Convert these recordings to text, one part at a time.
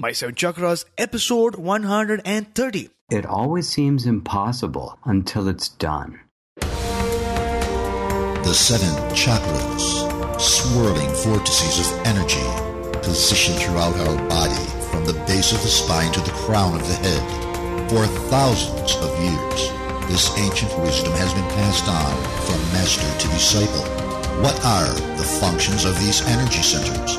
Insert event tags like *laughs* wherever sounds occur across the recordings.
My Seven Chakras, episode 130. It always seems impossible until it's done. The seven chakras, swirling vortices of energy, positioned throughout our body from the base of the spine to the crown of the head. For thousands of years, this ancient wisdom has been passed on from master to disciple. What are the functions of these energy centers?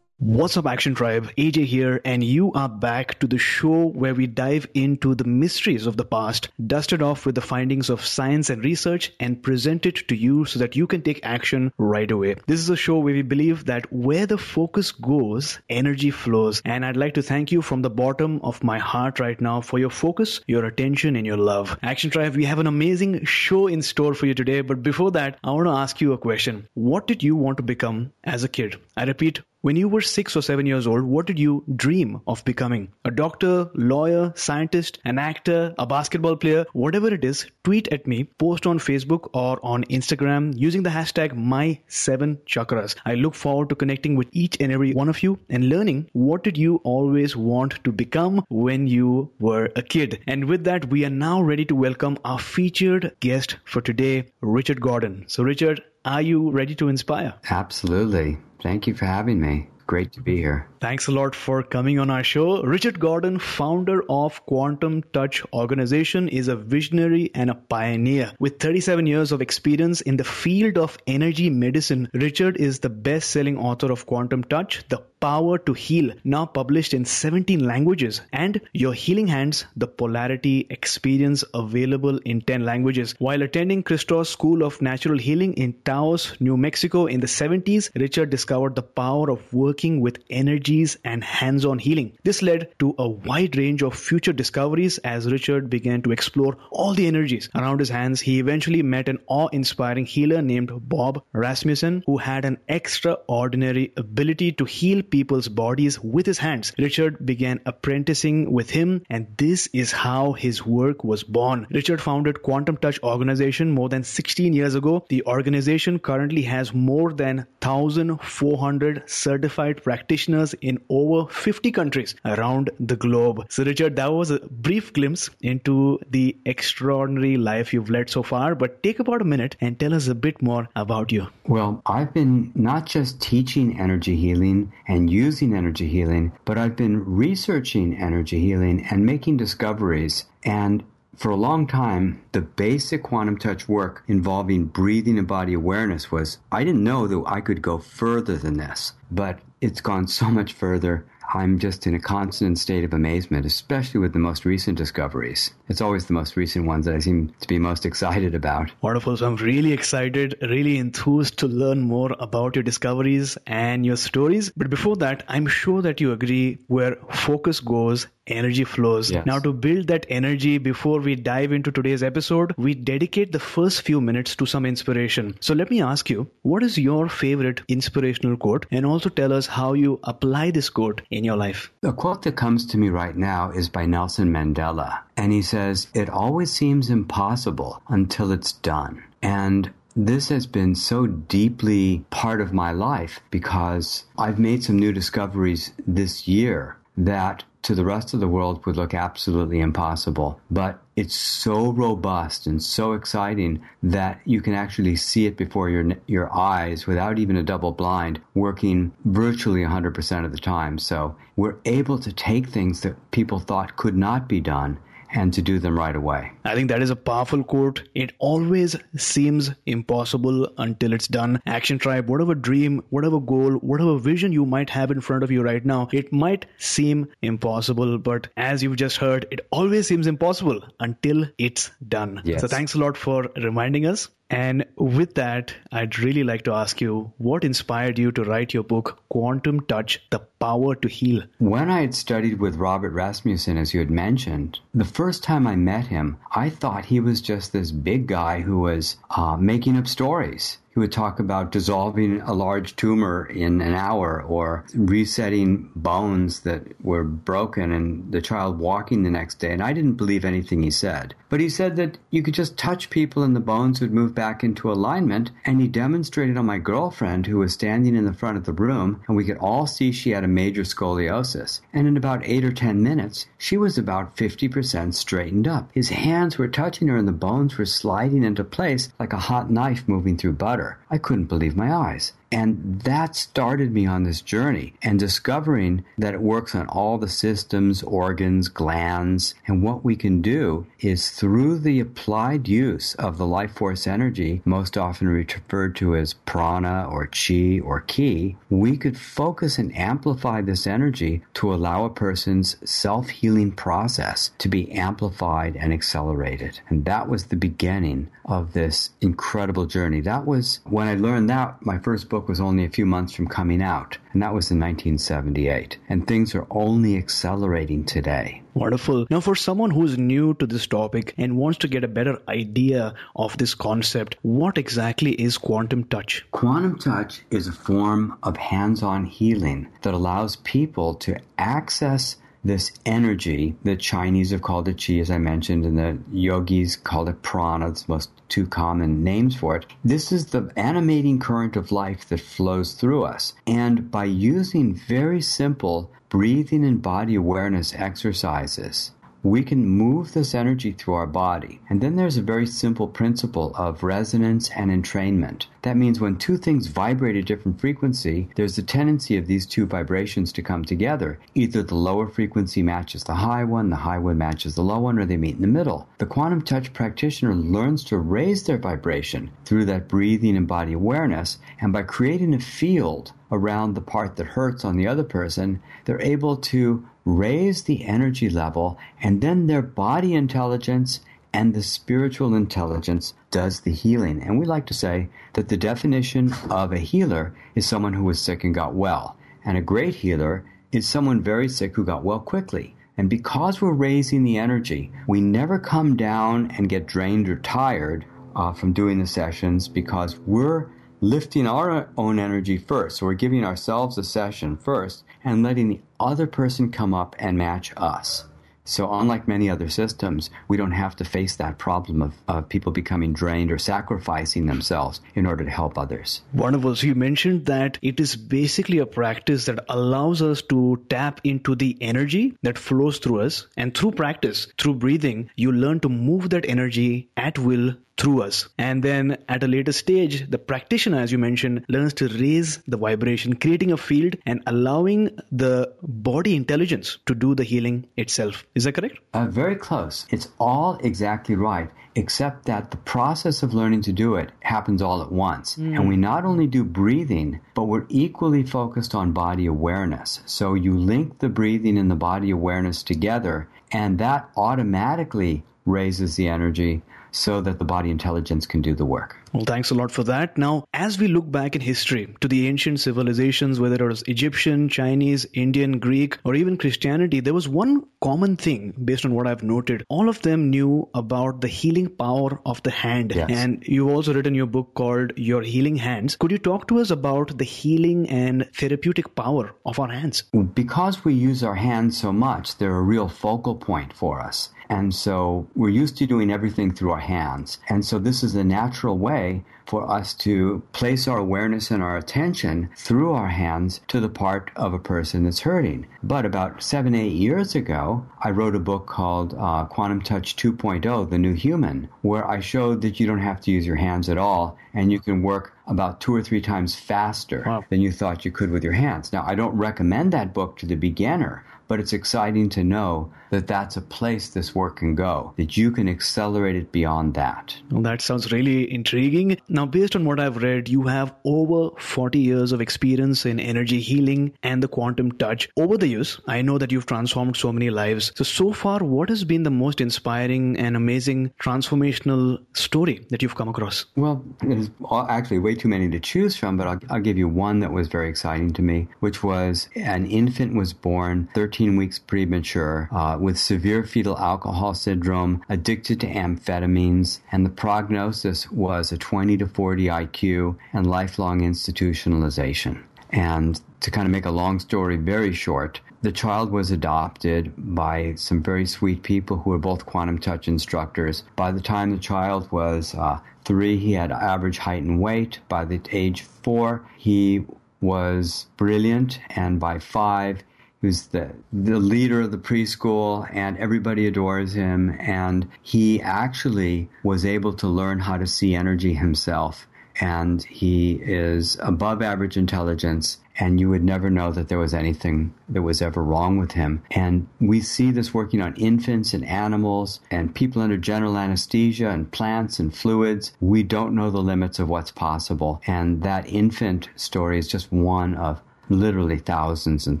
What's up, Action Tribe? AJ here, and you are back to the show where we dive into the mysteries of the past, dusted off with the findings of science and research, and present it to you so that you can take action right away. This is a show where we believe that where the focus goes, energy flows. And I'd like to thank you from the bottom of my heart right now for your focus, your attention, and your love. Action Tribe, we have an amazing show in store for you today. But before that, I want to ask you a question. What did you want to become as a kid? I repeat, when you were six or seven years old, what did you dream of becoming? A doctor, lawyer, scientist, an actor, a basketball player, whatever it is, tweet at me, post on Facebook or on Instagram using the hashtag My7Chakras. I look forward to connecting with each and every one of you and learning what did you always want to become when you were a kid. And with that, we are now ready to welcome our featured guest for today, Richard Gordon. So, Richard, are you ready to inspire? Absolutely. Thank you for having me. Great to be here. Thanks a lot for coming on our show. Richard Gordon, founder of Quantum Touch Organization, is a visionary and a pioneer. With 37 years of experience in the field of energy medicine, Richard is the best selling author of Quantum Touch, The Power to Heal, now published in 17 languages, and Your Healing Hands, The Polarity Experience, available in 10 languages. While attending Christos School of Natural Healing in Taos, New Mexico in the 70s, Richard discovered the power of working with energies and hands on healing. This led to a wide range of future discoveries as Richard began to explore all the energies around his hands. He eventually met an awe inspiring healer named Bob Rasmussen, who had an extraordinary ability to heal people's bodies with his hands. Richard began apprenticing with him, and this is how his work was born. Richard founded Quantum Touch Organization more than 16 years ago. The organization currently has more than 1,400 certified practitioners in over 50 countries around the globe. So, Richard, that was a brief glimpse into the extraordinary life you've led so far, but take about a minute and tell us a bit more about you. Well, I've been not just teaching energy healing and using energy healing, but I've been researching energy healing and making discoveries. And for a long time, the basic quantum touch work involving breathing and body awareness was, I didn't know that I could go further than this, but it's gone so much further. I'm just in a constant state of amazement, especially with the most recent discoveries. It's always the most recent ones that I seem to be most excited about. Wonderful. So I'm really excited, really enthused to learn more about your discoveries and your stories. But before that, I'm sure that you agree where focus goes, energy flows. Yes. Now, to build that energy before we dive into today's episode, we dedicate the first few minutes to some inspiration. So let me ask you, what is your favorite inspirational quote? And also tell us how you apply this quote in your life. The quote that comes to me right now is by Nelson Mandela. And he says, It always seems impossible until it's done. And this has been so deeply part of my life because I've made some new discoveries this year that to the rest of the world would look absolutely impossible. But it's so robust and so exciting that you can actually see it before your your eyes without even a double blind working virtually 100% of the time. So we're able to take things that people thought could not be done and to do them right away. I think that is a powerful quote. It always seems impossible until it's done. Action Tribe, whatever dream, whatever goal, whatever vision you might have in front of you right now, it might seem impossible, but as you've just heard, it always seems impossible until it's done. Yes. So thanks a lot for reminding us. And with that, I'd really like to ask you what inspired you to write your book, Quantum Touch The Power to Heal? When I had studied with Robert Rasmussen, as you had mentioned, the first time I met him, I thought he was just this big guy who was uh, making up stories. Would talk about dissolving a large tumor in an hour or resetting bones that were broken and the child walking the next day. And I didn't believe anything he said. But he said that you could just touch people and the bones would move back into alignment. And he demonstrated on my girlfriend who was standing in the front of the room and we could all see she had a major scoliosis. And in about eight or ten minutes, she was about 50% straightened up. His hands were touching her and the bones were sliding into place like a hot knife moving through butter. I couldn't believe my eyes. And that started me on this journey and discovering that it works on all the systems, organs, glands. And what we can do is through the applied use of the life force energy, most often referred to as prana or chi or ki, we could focus and amplify this energy to allow a person's self healing process to be amplified and accelerated. And that was the beginning of this incredible journey. That was when I learned that my first book was only a few months from coming out, and that was in 1978. And things are only accelerating today. Wonderful. Now, for someone who's new to this topic and wants to get a better idea of this concept, what exactly is quantum touch? Quantum touch is a form of hands on healing that allows people to access this energy the Chinese have called it chi, as I mentioned, and the yogis call it prana. It's most two common names for it. This is the animating current of life that flows through us. And by using very simple breathing and body awareness exercises, we can move this energy through our body. And then there's a very simple principle of resonance and entrainment. That means when two things vibrate at different frequency, there's a tendency of these two vibrations to come together. Either the lower frequency matches the high one, the high one matches the low one, or they meet in the middle. The quantum touch practitioner learns to raise their vibration through that breathing and body awareness, and by creating a field around the part that hurts on the other person, they're able to raise the energy level, and then their body intelligence and the spiritual intelligence does the healing. And we like to say that the definition of a healer is someone who was sick and got well. And a great healer is someone very sick who got well quickly. And because we're raising the energy, we never come down and get drained or tired uh, from doing the sessions because we're lifting our own energy first. So we're giving ourselves a session first and letting the other person come up and match us. So, unlike many other systems, we don't have to face that problem of, of people becoming drained or sacrificing themselves in order to help others. Wonderful. So, you mentioned that it is basically a practice that allows us to tap into the energy that flows through us. And through practice, through breathing, you learn to move that energy at will through us. And then at a later stage, the practitioner, as you mentioned, learns to raise the vibration, creating a field and allowing the body intelligence to do the healing itself. Is that correct? Uh, very close. It's all exactly right. except that the process of learning to do it happens all at once. Mm. And we not only do breathing, but we're equally focused on body awareness. So you link the breathing and the body awareness together, and that automatically raises the energy so that the body intelligence can do the work. Well, thanks a lot for that. Now, as we look back in history to the ancient civilizations, whether it was Egyptian, Chinese, Indian, Greek, or even Christianity, there was one common thing based on what I've noted. All of them knew about the healing power of the hand. Yes. And you've also written your book called Your Healing Hands. Could you talk to us about the healing and therapeutic power of our hands? Because we use our hands so much, they're a real focal point for us. And so we're used to doing everything through our hands. And so this is a natural way for us to place our awareness and our attention through our hands to the part of a person that's hurting. But about seven, eight years ago, I wrote a book called uh, Quantum Touch 2.0 The New Human, where I showed that you don't have to use your hands at all and you can work about two or three times faster wow. than you thought you could with your hands. Now, I don't recommend that book to the beginner but it's exciting to know that that's a place this work can go, that you can accelerate it beyond that. Well, that sounds really intriguing. Now, based on what I've read, you have over 40 years of experience in energy healing and the quantum touch. Over the years, I know that you've transformed so many lives. So, so far, what has been the most inspiring and amazing transformational story that you've come across? Well, there's actually way too many to choose from, but I'll, I'll give you one that was very exciting to me, which was an infant was born 13 13 weeks premature uh, with severe fetal alcohol syndrome, addicted to amphetamines, and the prognosis was a 20 to 40 IQ and lifelong institutionalization. And to kind of make a long story very short, the child was adopted by some very sweet people who were both quantum touch instructors. By the time the child was uh, three, he had average height and weight. By the age four, he was brilliant, and by five, who's the the leader of the preschool and everybody adores him and he actually was able to learn how to see energy himself and he is above average intelligence and you would never know that there was anything that was ever wrong with him. And we see this working on infants and animals and people under general anesthesia and plants and fluids. We don't know the limits of what's possible. And that infant story is just one of literally thousands and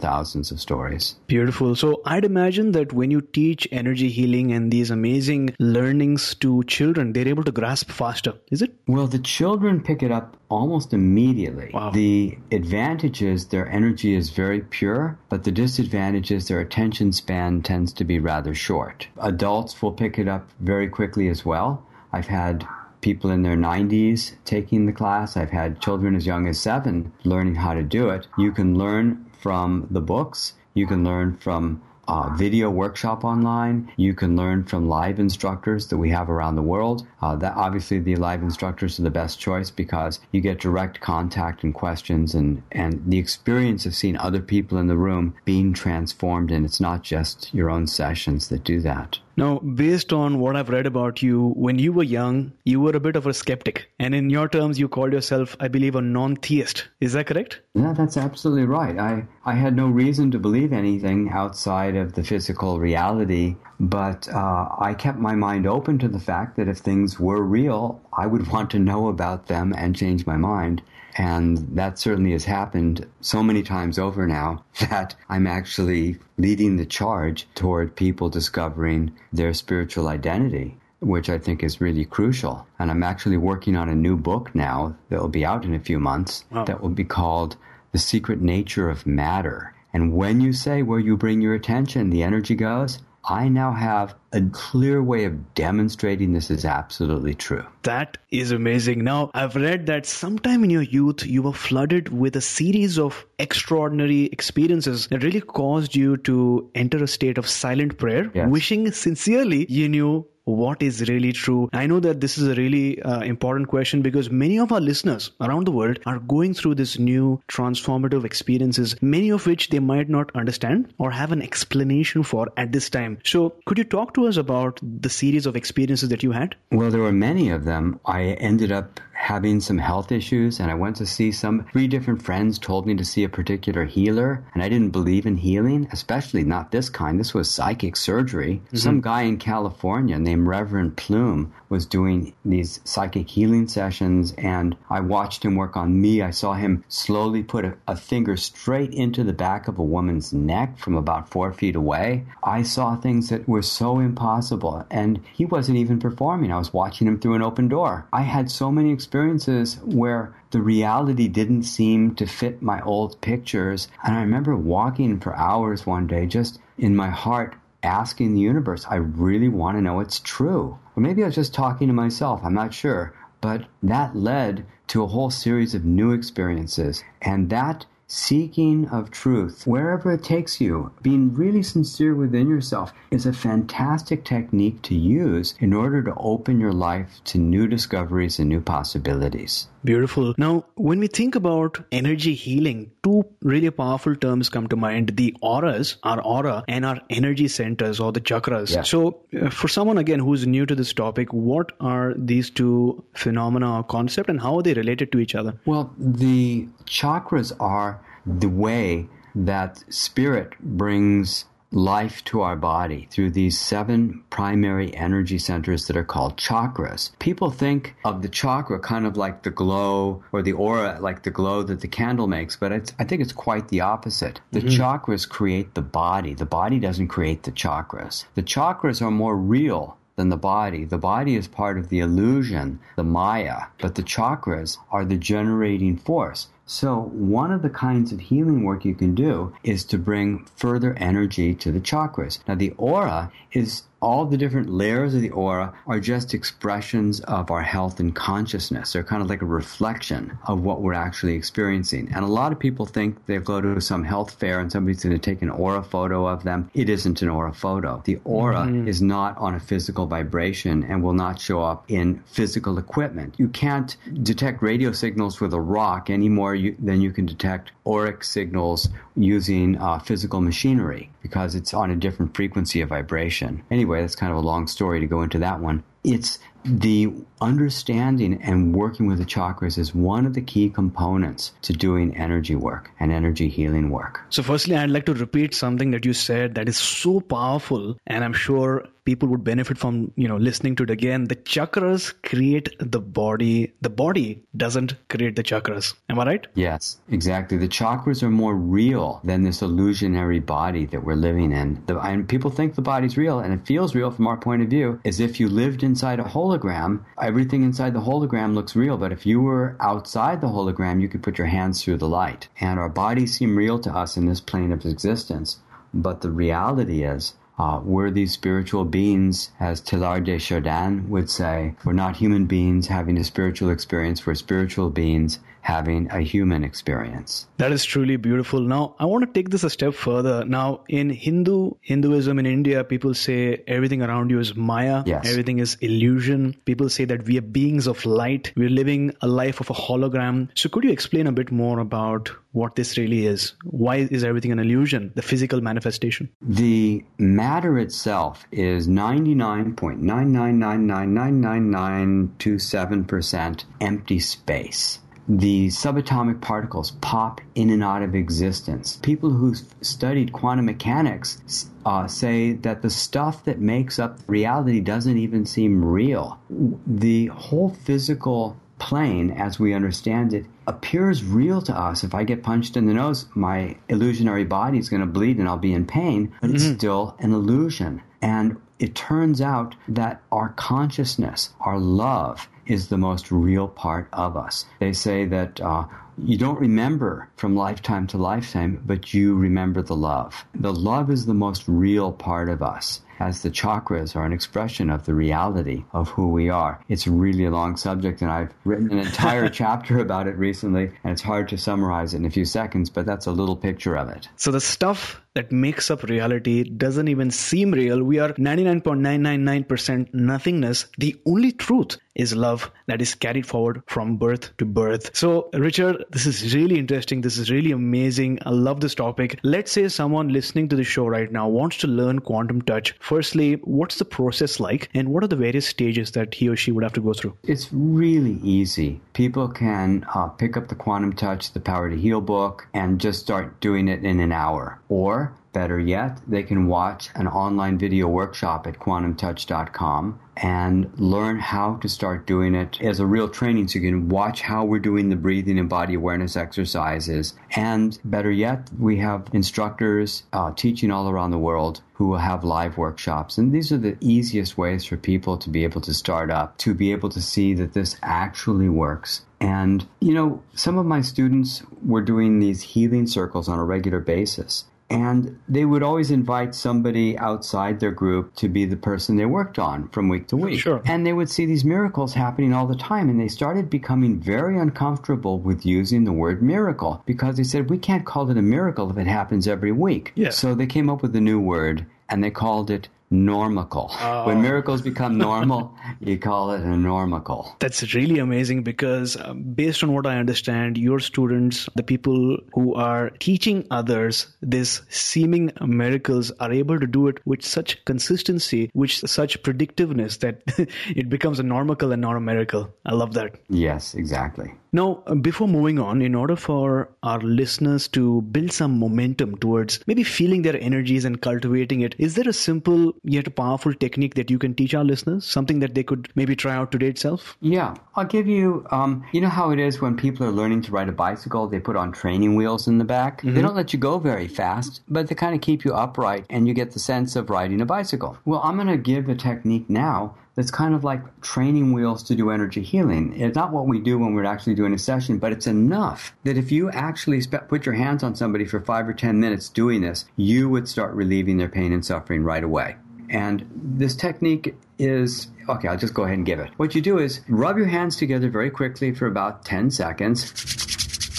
thousands of stories. Beautiful. So I'd imagine that when you teach energy healing and these amazing learnings to children, they're able to grasp faster. Is it? Well, the children pick it up almost immediately. Wow. The advantage is their energy is very pure, but the disadvantage is their attention span tends to be rather short. Adults will pick it up very quickly as well. I've had people in their 90s taking the class. I've had children as young as seven learning how to do it. You can learn from the books. You can learn from uh, video workshop online. You can learn from live instructors that we have around the world. Uh, that obviously the live instructors are the best choice because you get direct contact and questions and and the experience of seeing other people in the room being transformed. And it's not just your own sessions that do that. Now, based on what I've read about you, when you were young, you were a bit of a skeptic. And in your terms, you called yourself, I believe, a non theist. Is that correct? Yeah, that's absolutely right. I, I had no reason to believe anything outside of the physical reality, but uh, I kept my mind open to the fact that if things were real, I would *laughs* want to know about them and change my mind. And that certainly has happened so many times over now *laughs* that I'm actually leading the charge toward people discovering their spiritual identity, which I think is really crucial. And I'm actually working on a new book now that will be out in a few months wow. that will be called The Secret Nature of Matter. And when you say where you bring your attention, the energy goes, I now have a clear way of demonstrating this is absolutely true. That is amazing. Now, I've read that sometime in your youth, you were flooded with a series of extraordinary experiences that really caused you to enter a state of silent prayer, yes. wishing sincerely you knew what is really true? I know that this is a really uh, important question because many of our listeners around the world are going through this new transformative experiences, many of which they might not understand or have an explanation for at this time. So, could you talk to us about the series of experiences that you had? Well, there were many of them. I ended up having some health issues and I went to see some three different friends told me to see a particular healer and I didn't believe in healing, especially not this kind. This was psychic surgery. Mm-hmm. Some guy in California named Reverend Plume was doing these psychic healing sessions and I watched him work on me. I saw him slowly put a, a finger straight into the back of a woman's neck from about four feet away. I saw things that were so impossible and he wasn't even performing. I was watching him through an open door. I had so many experiences where the reality didn't seem to fit my old pictures. And I remember walking for hours one day, just in my heart, asking the universe, I really want to know it's true. Or maybe I was just talking to myself, I'm not sure. But that led to a whole series of new experiences. And that seeking of truth, wherever it takes you, being really sincere within yourself is a fantastic technique to use in order to open your life to new discoveries and new possibilities. Beautiful. Now, when we think about energy healing, two really powerful terms come to mind the auras, our aura, and our energy centers or the chakras. Yeah. So, uh, for someone again who's new to this topic, what are these two phenomena or concept and how are they related to each other? Well, the chakras are the way that spirit brings life to our body through these seven primary energy centers that are called chakras. People think of the chakra kind of like the glow or the aura like the glow that the candle makes, but I think it's quite the opposite. The mm-hmm. chakras create the body. The body doesn't create the chakras. The chakras are more real than the body. The body is part of the illusion, the Maya, but the chakras are the generating force. So, one of the kinds of healing work you can do is to bring further energy to the chakras. Now, the aura is all the different layers of the aura are just expressions of our health and consciousness. They're kind of like a reflection of what we're actually experiencing. And a lot of people think they go to some health fair and somebody's going to take an aura photo of them. It isn't an aura photo. The aura mm-hmm. is not on a physical vibration and will not show up in physical equipment. You can't detect radio signals with a rock any more you, than you can detect auric signals using uh, physical machinery because it's on a different frequency of vibration. Anyway, that's kind of a long story to go into that one. It's the understanding and working with the chakras is one of the key components to doing energy work and energy healing work. So, firstly, I'd like to repeat something that you said that is so powerful, and I'm sure people would benefit from you know listening to it again. The chakras create the body. The body doesn't create the chakras. Am I right? Yes, exactly. The chakras are more real than this illusionary body that we're living in. The, and people think the body's real, and it feels real from our point of view, as if you lived inside a hologram. Everything inside the hologram looks real, but if you were outside the hologram, you could put your hands through the light. And our bodies seem real to us in this plane of existence. But the reality is uh, we're these spiritual beings, as Teilhard de Chardin would say. We're not human beings having a spiritual experience. We're spiritual beings having a human experience. That is truly beautiful. Now, I want to take this a step further. Now, in Hindu Hinduism in India, people say everything around you is Maya. Yes. Everything is illusion. People say that we are beings of light. We're living a life of a hologram. So, could you explain a bit more about what this really is? Why is everything an illusion? The physical manifestation. The matter itself is 99.999999927% empty space the subatomic particles pop in and out of existence. People who've studied quantum mechanics uh, say that the stuff that makes up reality doesn't even seem real. The whole physical plane, as we understand it, appears real to us. If I get punched in the nose, my illusionary body is going to bleed and I'll be in pain, but mm-hmm. it's still an illusion. And it turns out that our consciousness, our love, is the most real part of us. They say that uh, you don't remember from lifetime to lifetime, but you remember the love. The love is the most real part of us as the chakras are an expression of the reality of who we are. It's really a long subject, and I've written an entire *laughs* chapter about it recently, and it's hard to summarize it in a few seconds, but that's a little picture of it. So the stuff that makes up reality doesn't even seem real. We are 99.999% nothingness. The only truth is love that is carried forward from birth to birth. So, Richard, this is really interesting. This is really amazing. I love this topic. Let's say someone listening to the show right now wants to learn quantum touch. Firstly, what's the process like and what are the various stages that he or she would have to go through? It's really easy. People can uh, pick up the Quantum Touch, the Power to Heal book, and just start doing it in an hour. Or Better yet, they can watch an online video workshop at quantumtouch.com and learn how to start doing it as a real training so you can watch how we're doing the breathing and body awareness exercises. And better yet, we have instructors uh, teaching all around the world who will have live workshops. And these are the easiest ways for people to be able to start up, to be able to see that this actually works. And, you know, some of my students were doing these healing circles on a regular basis. And they would always invite somebody outside their group to be the person they worked on from week to week. Sure. And they would see these miracles happening all the time. And they started becoming very uncomfortable with using the word miracle because they said, we can't call it a miracle if it happens every week. Yeah. So they came up with a new word and they called it normical. Oh. When miracles become *laughs* normal, you call it a normical. That's really amazing because, um, based on what I understand, your students, the people who are teaching others this seeming miracles, are able to do it with such consistency, with such predictiveness that *laughs* it becomes a normical and not a miracle. I love that. Yes, exactly. Now, uh, before moving on, in order for our listeners to build some momentum towards maybe feeling their energies and cultivating it, is there a simple yet a powerful technique that you can teach our listeners? Something that they could maybe try out today itself? Yeah, I'll give you. Um, you know how it is when people are learning to ride a bicycle, they put on training wheels in the back. They don't let you go very fast, but they kind of keep you upright, and you get the sense of riding a bicycle. Well, I'm going to give a technique now that's kind of like training wheels to do energy healing. It's not what we do when we're actually doing a session, but it's enough that if you actually spe- put your hands on somebody for five or ten minutes doing this, you would start relieving their pain and suffering right away. And this technique is okay, I'll just go ahead and give it. What you do is rub your hands together very quickly for about 10 seconds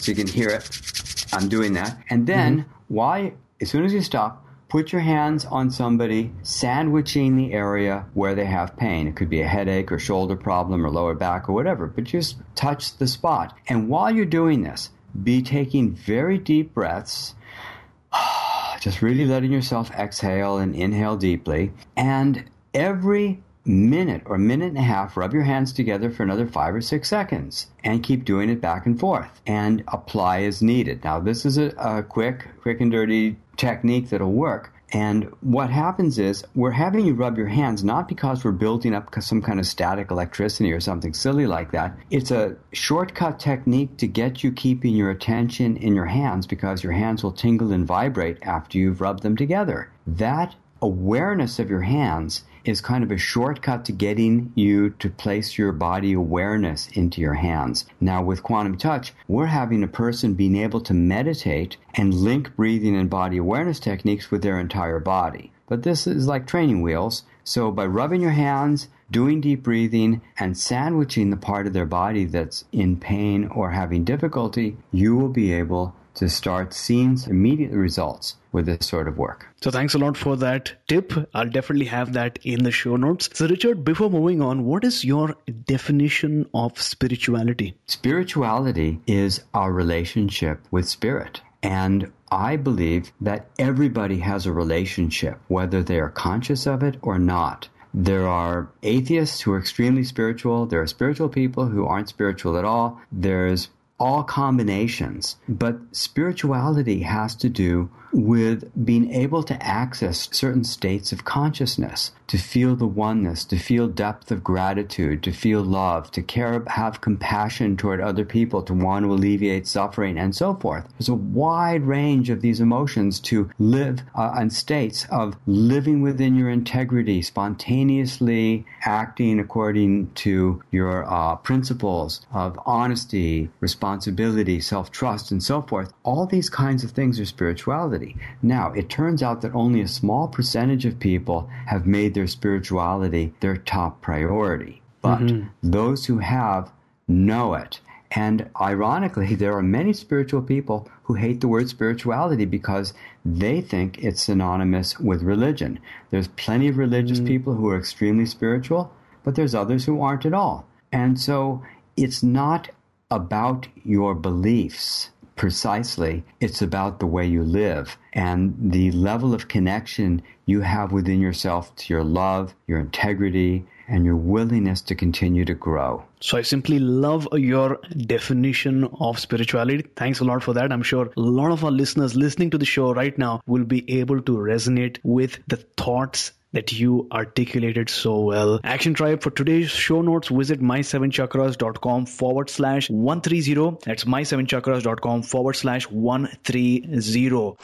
so you can hear it. I'm doing that. And then, mm-hmm. why, as soon as you stop, put your hands on somebody, sandwiching the area where they have pain. It could be a headache or shoulder problem or lower back or whatever, but just touch the spot. And while you're doing this, be taking very deep breaths just really letting yourself exhale and inhale deeply. And every minute or minute and a half, rub your hands together for another five or six seconds and keep doing it back and forth and apply as needed. Now, this is a, a quick, quick and dirty technique that'll work. And what happens is we're having you rub your hands not because we're building up some kind of static electricity or something silly like that. It's a shortcut technique to get you keeping your attention in your hands because your hands will tingle and vibrate after you've rubbed them together. That awareness of your hands is kind of a shortcut to getting you to place your body awareness into your hands. Now, with quantum touch, we're having a person being able to meditate and link breathing and body awareness techniques with their entire body. But this is like training wheels. So, by rubbing your hands, doing deep breathing, and sandwiching the part of their body that's in pain or having difficulty, you will be able to start seeing immediate results with this sort of work. So thanks a lot for that tip. I'll definitely have that in the show notes. So Richard, before moving on, what is your definition of spirituality? Spirituality is our relationship with spirit. And I believe that everybody has a relationship, whether they are conscious of it or not. There are atheists who are extremely spiritual. There are spiritual people who aren't spiritual at all. There's all combinations. But spirituality has to do with being able to access certain states of consciousness, to feel the oneness, to feel depth of gratitude, to feel love, to care, have compassion toward other people, to want to alleviate suffering, and so forth. There's a wide range of these emotions to live uh, in states of living within your integrity, spontaneously acting according to your uh, principles of honesty, responsibility, self trust, and so forth. All these kinds of things are spirituality. Now, it turns out that only a small percentage of people have made their spirituality their top priority. But mm-hmm. those who have know it. And ironically, there are many spiritual people who hate the word spirituality because they think it's synonymous with religion. There's plenty of religious mm. people who are extremely spiritual, but there's others who aren't at all. And so it's not about your beliefs precisely. It's about the way you live and the level of connection you have within yourself to your love, your integrity, and your willingness to continue to grow. So I simply love your definition of spirituality. Thanks a lot for that. I'm sure a lot of our listeners listening to the show right now will be able to resonate with the thoughts that you articulated so well. Action Tribe, for today's show notes, visit my7chakras.com forward slash 130. That's my7chakras.com forward slash 130.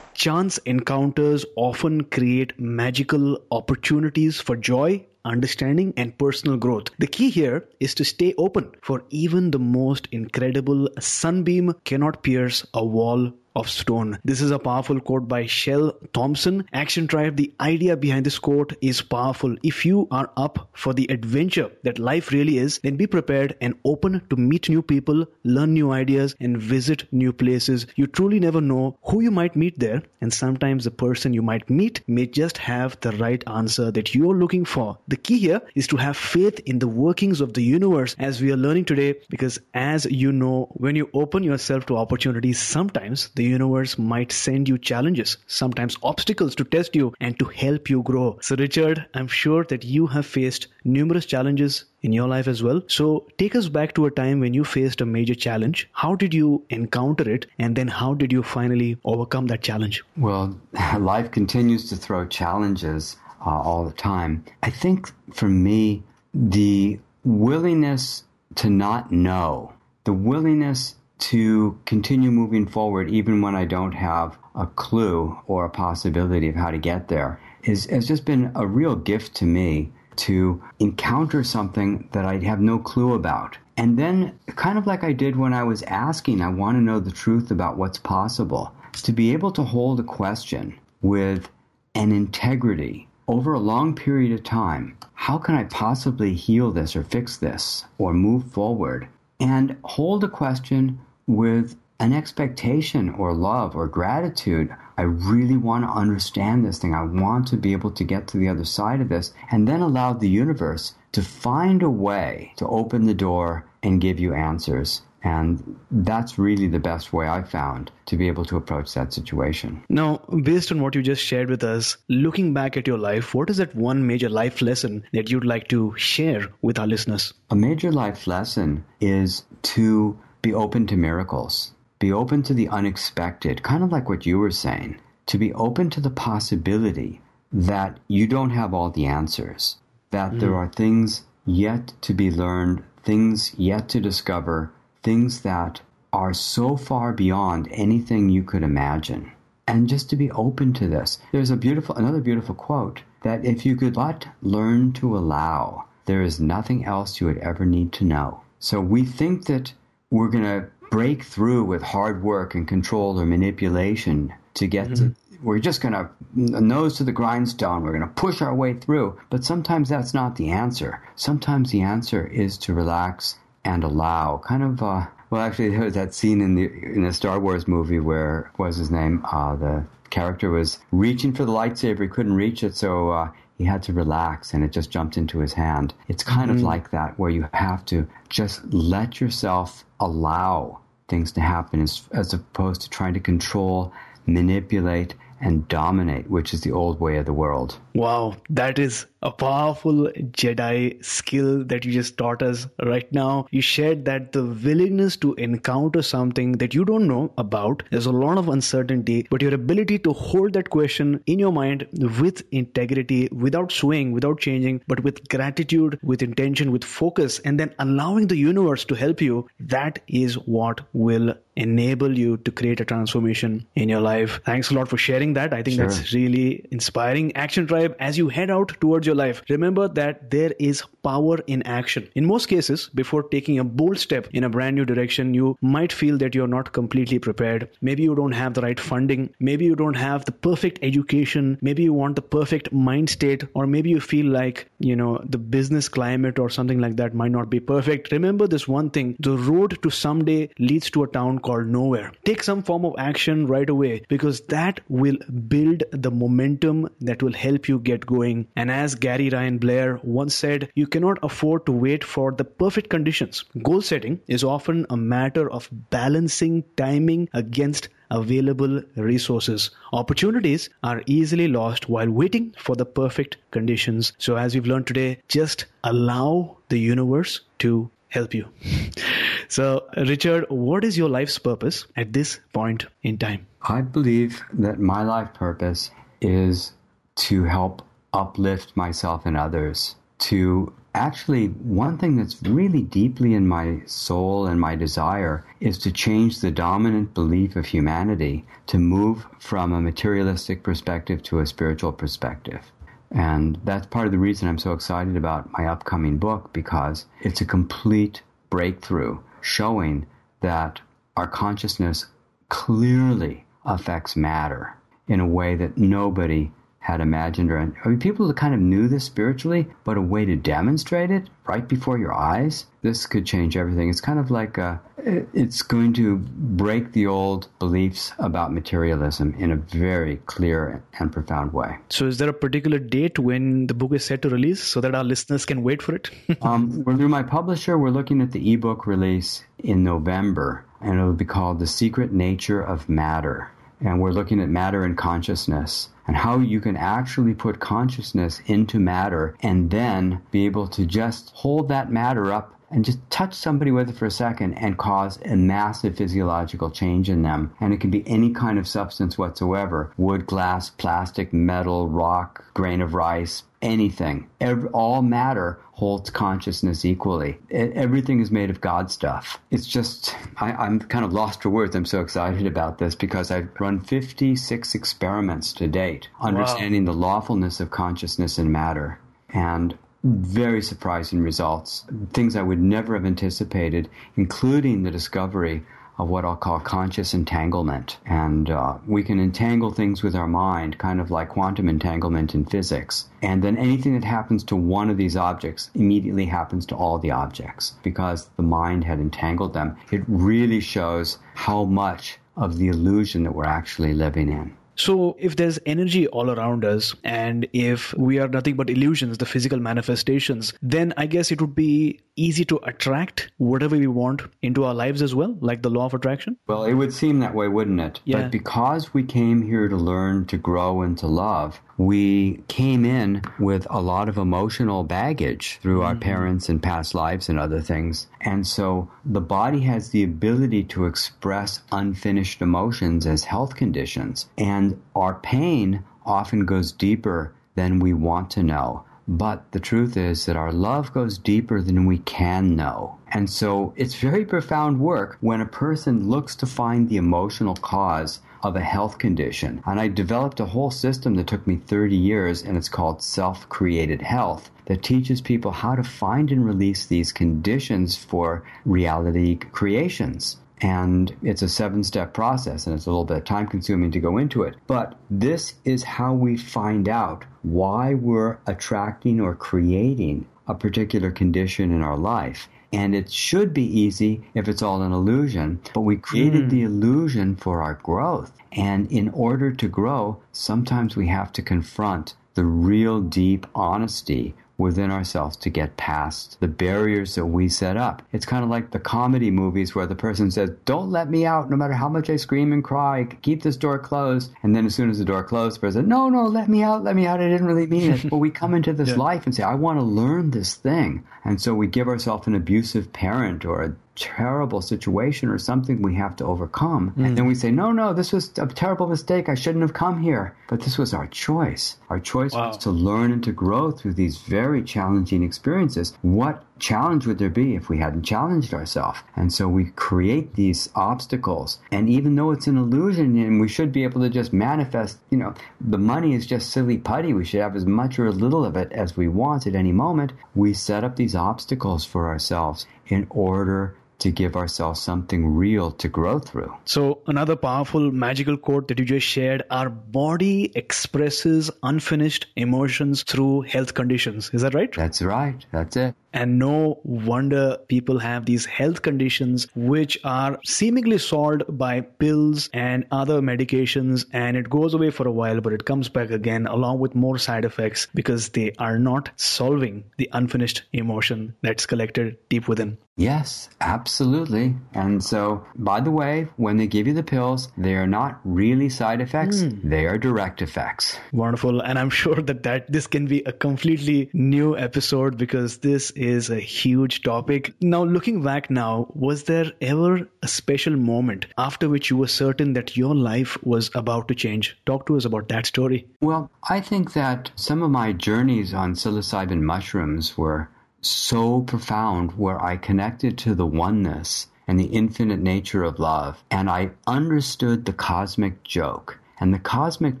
Chance encounters often create magical opportunities for joy, understanding, and personal growth. The key here is to stay open, for even the most incredible sunbeam cannot pierce a wall of stone. This is a powerful quote by Shel Thompson. Action Tribe, the idea behind this quote is powerful. If you are up for the adventure that life really is, then be prepared and open to meet new people, learn new ideas, and visit new places. You truly never know who you might meet there, and sometimes the person you might meet may just have the right answer that you're looking for. The key here is to have faith in the workings of the universe as we are learning today, because as you know, when you open yourself to opportunities, sometimes the the universe might send you challenges, sometimes obstacles to test you and to help you grow. So, Richard, I'm sure that you have faced numerous challenges in your life as well. So, take us back to a time when you faced a major challenge. How did you encounter it? And then, how did you finally overcome that challenge? Well, *laughs* life continues to throw challenges uh, all the time. I think for me, the willingness to not know, the willingness to continue moving forward even when I don't have a clue or a possibility of how to get there is, has just been a real gift to me to encounter something that I have no clue about. And then, kind of like I did when I was asking, I want to know the truth about what's possible, to be able to hold a question with an integrity over a long period of time. How can I possibly heal this or fix this or move forward? And hold a question with an expectation or love or gratitude. I really want to understand this thing. I want to be able to get to the other side of this and then allow the universe to find a way to open the door and give you answers. And that's really the best way I've found to be able to approach that situation. Now, based on what you just shared with us, looking back at your life, what is that one major life lesson that you'd like to share with our listeners? A major life lesson is to be open to miracles, be open to the unexpected, kind of like what you were saying, to be open to the possibility that you don't have all the answers, that mm. there are things yet to be learned, things yet to discover, things that are so far beyond anything you could imagine. And just to be open to this. There's a beautiful another beautiful quote that if you could let learn to allow, there is nothing else you would ever need to know. So we think that we're going to break through with hard work and control or manipulation to get mm-hmm. to we're just going to nose to the grindstone. We're going to push our way through. But sometimes that's not the answer. Sometimes the answer is to relax and allow. Kind of, uh, well, actually, *laughs* there was that scene in the in the Star Wars movie where was his name? Uh, the character was reaching for the lightsaber. He couldn't reach it, so uh, he had to relax and it just jumped into his hand. It's kind mm-hmm. of like that where you have to just let yourself allow things to happen as, as opposed to trying to control, manipulate, and dominate, which is the old way of the world. Wow, that is a powerful Jedi skill that you just taught us right now. You shared that the willingness to encounter something that you don't know about, there's a lot of uncertainty, but your ability to hold that question in your mind with integrity, without swaying, without changing, but with gratitude, with intention, with focus, and then allowing the universe to help you, that is what will enable you to create a transformation in your life. Thanks a lot for sharing that. I think sure. that's really inspiring. Action Tribe, as you head out towards your life, remember that there is power in action. In most cases, before taking a bold step in a brand new direction, you might feel that you're not completely prepared. Maybe you don't have the right funding. Maybe you don't have the perfect education. Maybe you want the perfect mind state, or maybe you feel like, you know, the business climate or something like that might not be perfect. Remember this one thing the road to someday leads to a town called nowhere. Take some form of action right away because that will build the momentum that will help you get going. And as Gary Ryan Blair once said, you cannot afford to wait for the perfect conditions. Goal setting is often a matter of balancing timing against available resources. Opportunities are easily lost while waiting for the perfect conditions. So, as we've learned today, just allow the universe to help you. *laughs* so, Richard, what is your life's purpose at this point in time? I believe that my life purpose is to help uplift myself and others, to actually, one thing that's really deeply in my soul and my desire is to change the dominant belief of humanity to move from a materialistic perspective to a spiritual perspective. And that's part of the reason I'm so excited about my upcoming book because it's a complete breakthrough showing that our consciousness clearly affects matter in a way that nobody had imagined or I mean, people that kind of knew this spiritually, but a way to demonstrate it right before your eyes, this could change everything. It's kind of like a, it's going to break the old beliefs about materialism in a very clear and profound way. So, is there a particular date when the book is set to release so that our listeners can wait for it? *laughs* um, through my publisher. We're looking at the ebook release in November, and it'll be called The Secret Nature of Matter and we're looking at matter and consciousness and how you can actually put consciousness into matter and then be able to just hold that matter up and just touch somebody with it for a second and cause a massive physiological change in them. And it can be any kind of substance whatsoever wood, glass, plastic, metal, rock, grain of rice, anything. Every, all matter holds consciousness equally. It, everything is made of God stuff. It's just, I, am kind of lost for words. I'm so excited about this because I've run 56 experiments to date, understanding wow. the lawfulness of consciousness and matter. And very surprising results, things I would never have anticipated, including the discovery of what I'll call conscious entanglement. And uh, we can entangle things with our mind, kind of like quantum entanglement in physics. And then anything that happens to one of these objects immediately happens to all the objects because the mind had entangled them. It really shows how much of the illusion that we're actually living in. So, if there's energy all around us, and if we are nothing but illusions, the physical manifestations, then I guess it would be easy to attract whatever we want into our lives as well, like the law of attraction? Well, it would seem that way, wouldn't it? Yeah. But because we came here to learn, to grow, and to love, we came in with a lot of emotional baggage through mm-hmm. our parents and past lives and other things. And so the body has the ability to express unfinished emotions as health conditions. And our pain often goes deeper than we want to know. But the truth is that our love goes deeper than we can know. And so it's very profound work when a person looks to find the emotional cause of a health condition. And I developed a whole system that took me 30 years, and it's called self created health that teaches people how to find and release these conditions for reality creations. And it's a seven step process, and it's a little bit time consuming to go into it. But this is how we find out why we're attracting or creating a particular condition in our life. And it should be easy if it's all an illusion, but we created mm. the illusion for our growth. And in order to grow, sometimes we have to confront the real deep honesty within ourselves to get past the barriers that we set up. It's kind of like the comedy movies where the person says, Don't let me out no matter how much I scream and cry. Keep this door closed. And then as soon as the door closed, the person, No, no, let me out, let me out. I didn't really mean it. *laughs* but we come into this yeah. life and say, I want to learn this thing. And so we give ourselves an abusive parent or a terrible situation or something we have to overcome. Mm. And then we say, no, no, this was a terrible mistake. I shouldn't have come here. But this was our choice. Our choice wow. was to learn and to grow through these very challenging experiences. What challenge would there be if we hadn't challenged ourselves? And so we create these obstacles. And even though it's an illusion and we should be able to just manifest, you know, the money is just silly putty. We should have as much or as little of it as we want at any moment. We set up these obstacles for ourselves in order to give ourselves something real to grow through. So, another powerful magical quote that you just shared our body expresses unfinished emotions through health conditions. Is that right? That's right. That's it. And no wonder people have these health conditions which are seemingly solved by pills and other medications, and it goes away for a while, but it comes back again along with more side effects because they are not solving the unfinished emotion that's collected deep within. Yes, absolutely. And so, by the way, when they give you the pills, they are not really side effects, Mm. they are direct effects. Wonderful. And I'm sure that, that this can be a completely new episode because this is a huge topic. Now, looking back now, was there ever a special moment after which you were certain that your life was about to change? Talk to us about that story. Well, I think that some of my journeys on psilocybin mushrooms were so profound where I connected to the oneness and the infinite nature of love, and I understood the cosmic joke. And the cosmic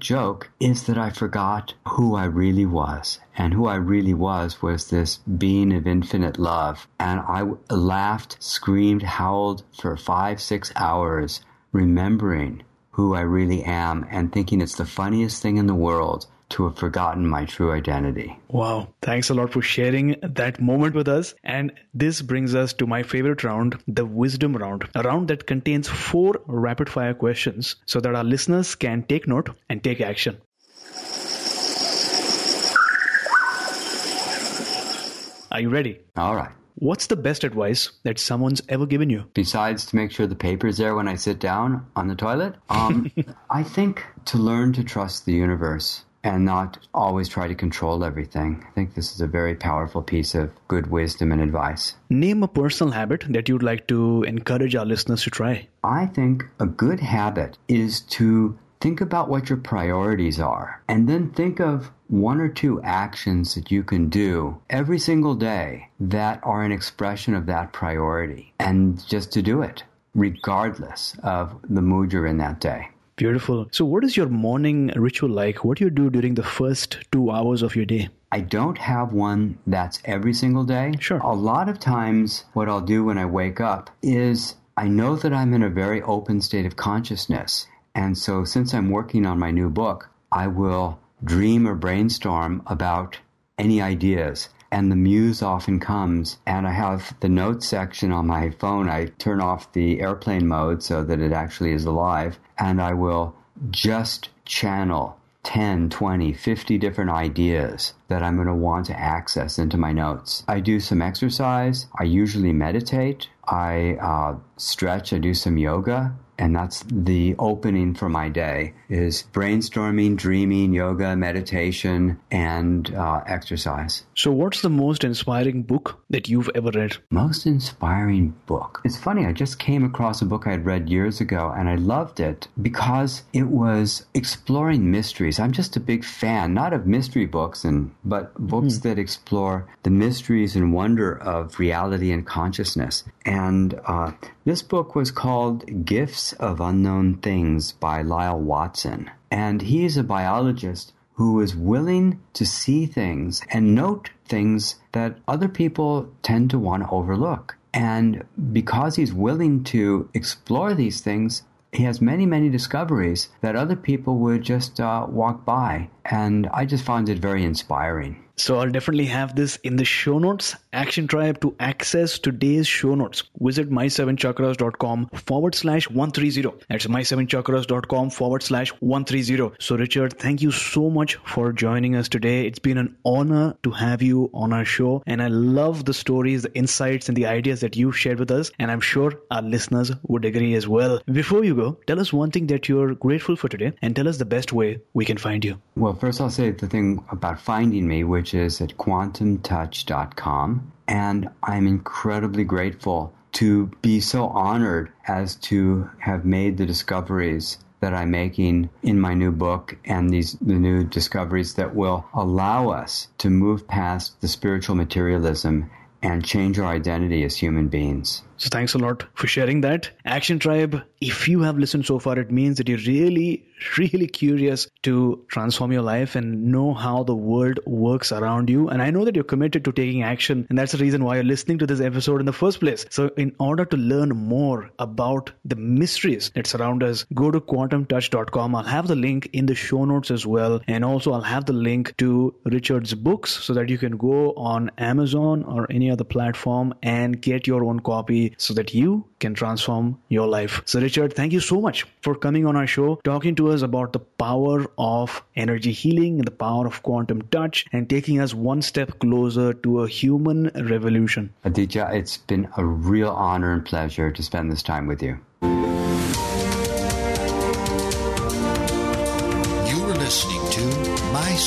joke is that I forgot who I really was. And who I really was was this being of infinite love. And I laughed, screamed, howled for five, six hours, remembering who I really am and thinking it's the funniest thing in the world to have forgotten my true identity. Wow. Thanks a lot for sharing that moment with us. And this brings us to my favorite round, the wisdom round, a round that contains four rapid fire questions so that our listeners can take note and take action. Are you ready? All right. What's the best advice that someone's ever given you? Besides to make sure the paper's there when I sit down on the toilet, um, *laughs* I think to learn to trust the universe and not always try to control everything. I think this is a very powerful piece of good wisdom and advice. Name a personal habit that you'd like to encourage our listeners to try. I think a good habit is to think about what your priorities are and then think of one or two actions that you can do every single day that are an expression of that priority and just to do it regardless of the mood you're in that day. Beautiful. So, what is your morning ritual like? What do you do during the first two hours of your day? I don't have one that's every single day. Sure. A lot of times, what I'll do when I wake up is I know that I'm in a very open state of consciousness. And so, since I'm working on my new book, I will dream or brainstorm about any ideas. And the muse often comes, and I have the notes section on my phone. I turn off the airplane mode so that it actually is alive, and I will just channel 10, 20, 50 different ideas that I'm going to want to access into my notes. I do some exercise. I usually meditate. I uh, stretch. I do some yoga. And that's the opening for my day is brainstorming, dreaming, yoga, meditation, and uh, exercise. So, what's the most inspiring book that you've ever read? Most inspiring book. It's funny, I just came across a book I had read years ago and I loved it because it was exploring mysteries. I'm just a big fan, not of mystery books and but books that explore the mysteries and wonder of reality and consciousness. And uh, this book was called Gifts of Unknown Things by Lyall Watson. And he is a biologist who is willing to see things and note things that other people tend to want to overlook. And because he's willing to explore these things, he has many, many discoveries that other people would just uh, walk by. And I just found it very inspiring. So I'll definitely have this in the show notes. Action Tribe to access today's show notes. Visit my7chakras.com forward slash 130. That's my7chakras.com forward slash 130. So Richard, thank you so much for joining us today. It's been an honor to have you on our show. And I love the stories, the insights, and the ideas that you've shared with us. And I'm sure our listeners would agree as well. Before you go, tell us one thing that you're grateful for today and tell us the best way we can find you. Well, first I'll say the thing about finding me, which is at quantumtouch.com. And I'm incredibly grateful to be so honored as to have made the discoveries that I'm making in my new book and these the new discoveries that will allow us to move past the spiritual materialism and change our identity as human beings. So thanks a lot for sharing that. Action Tribe, if you have listened so far, it means that you're really, really curious to transform your life and know how the world works around you. And I know that you're committed to taking action, and that's the reason why you're listening to this episode in the first place. So, in order to learn more about the mysteries that surround us, go to quantumtouch.com. I'll have the link in the show notes as well. And also, I'll have the link to Richard's books so that you can go on Amazon or any other platform and get your own copy so that you can transform your life. So, Richard, thank you so much for coming on our show, talking to us about the power of energy healing and the power of quantum touch, and taking us one step closer to a human revolution. Aditya, it's been a real honor and pleasure to spend this time with you. You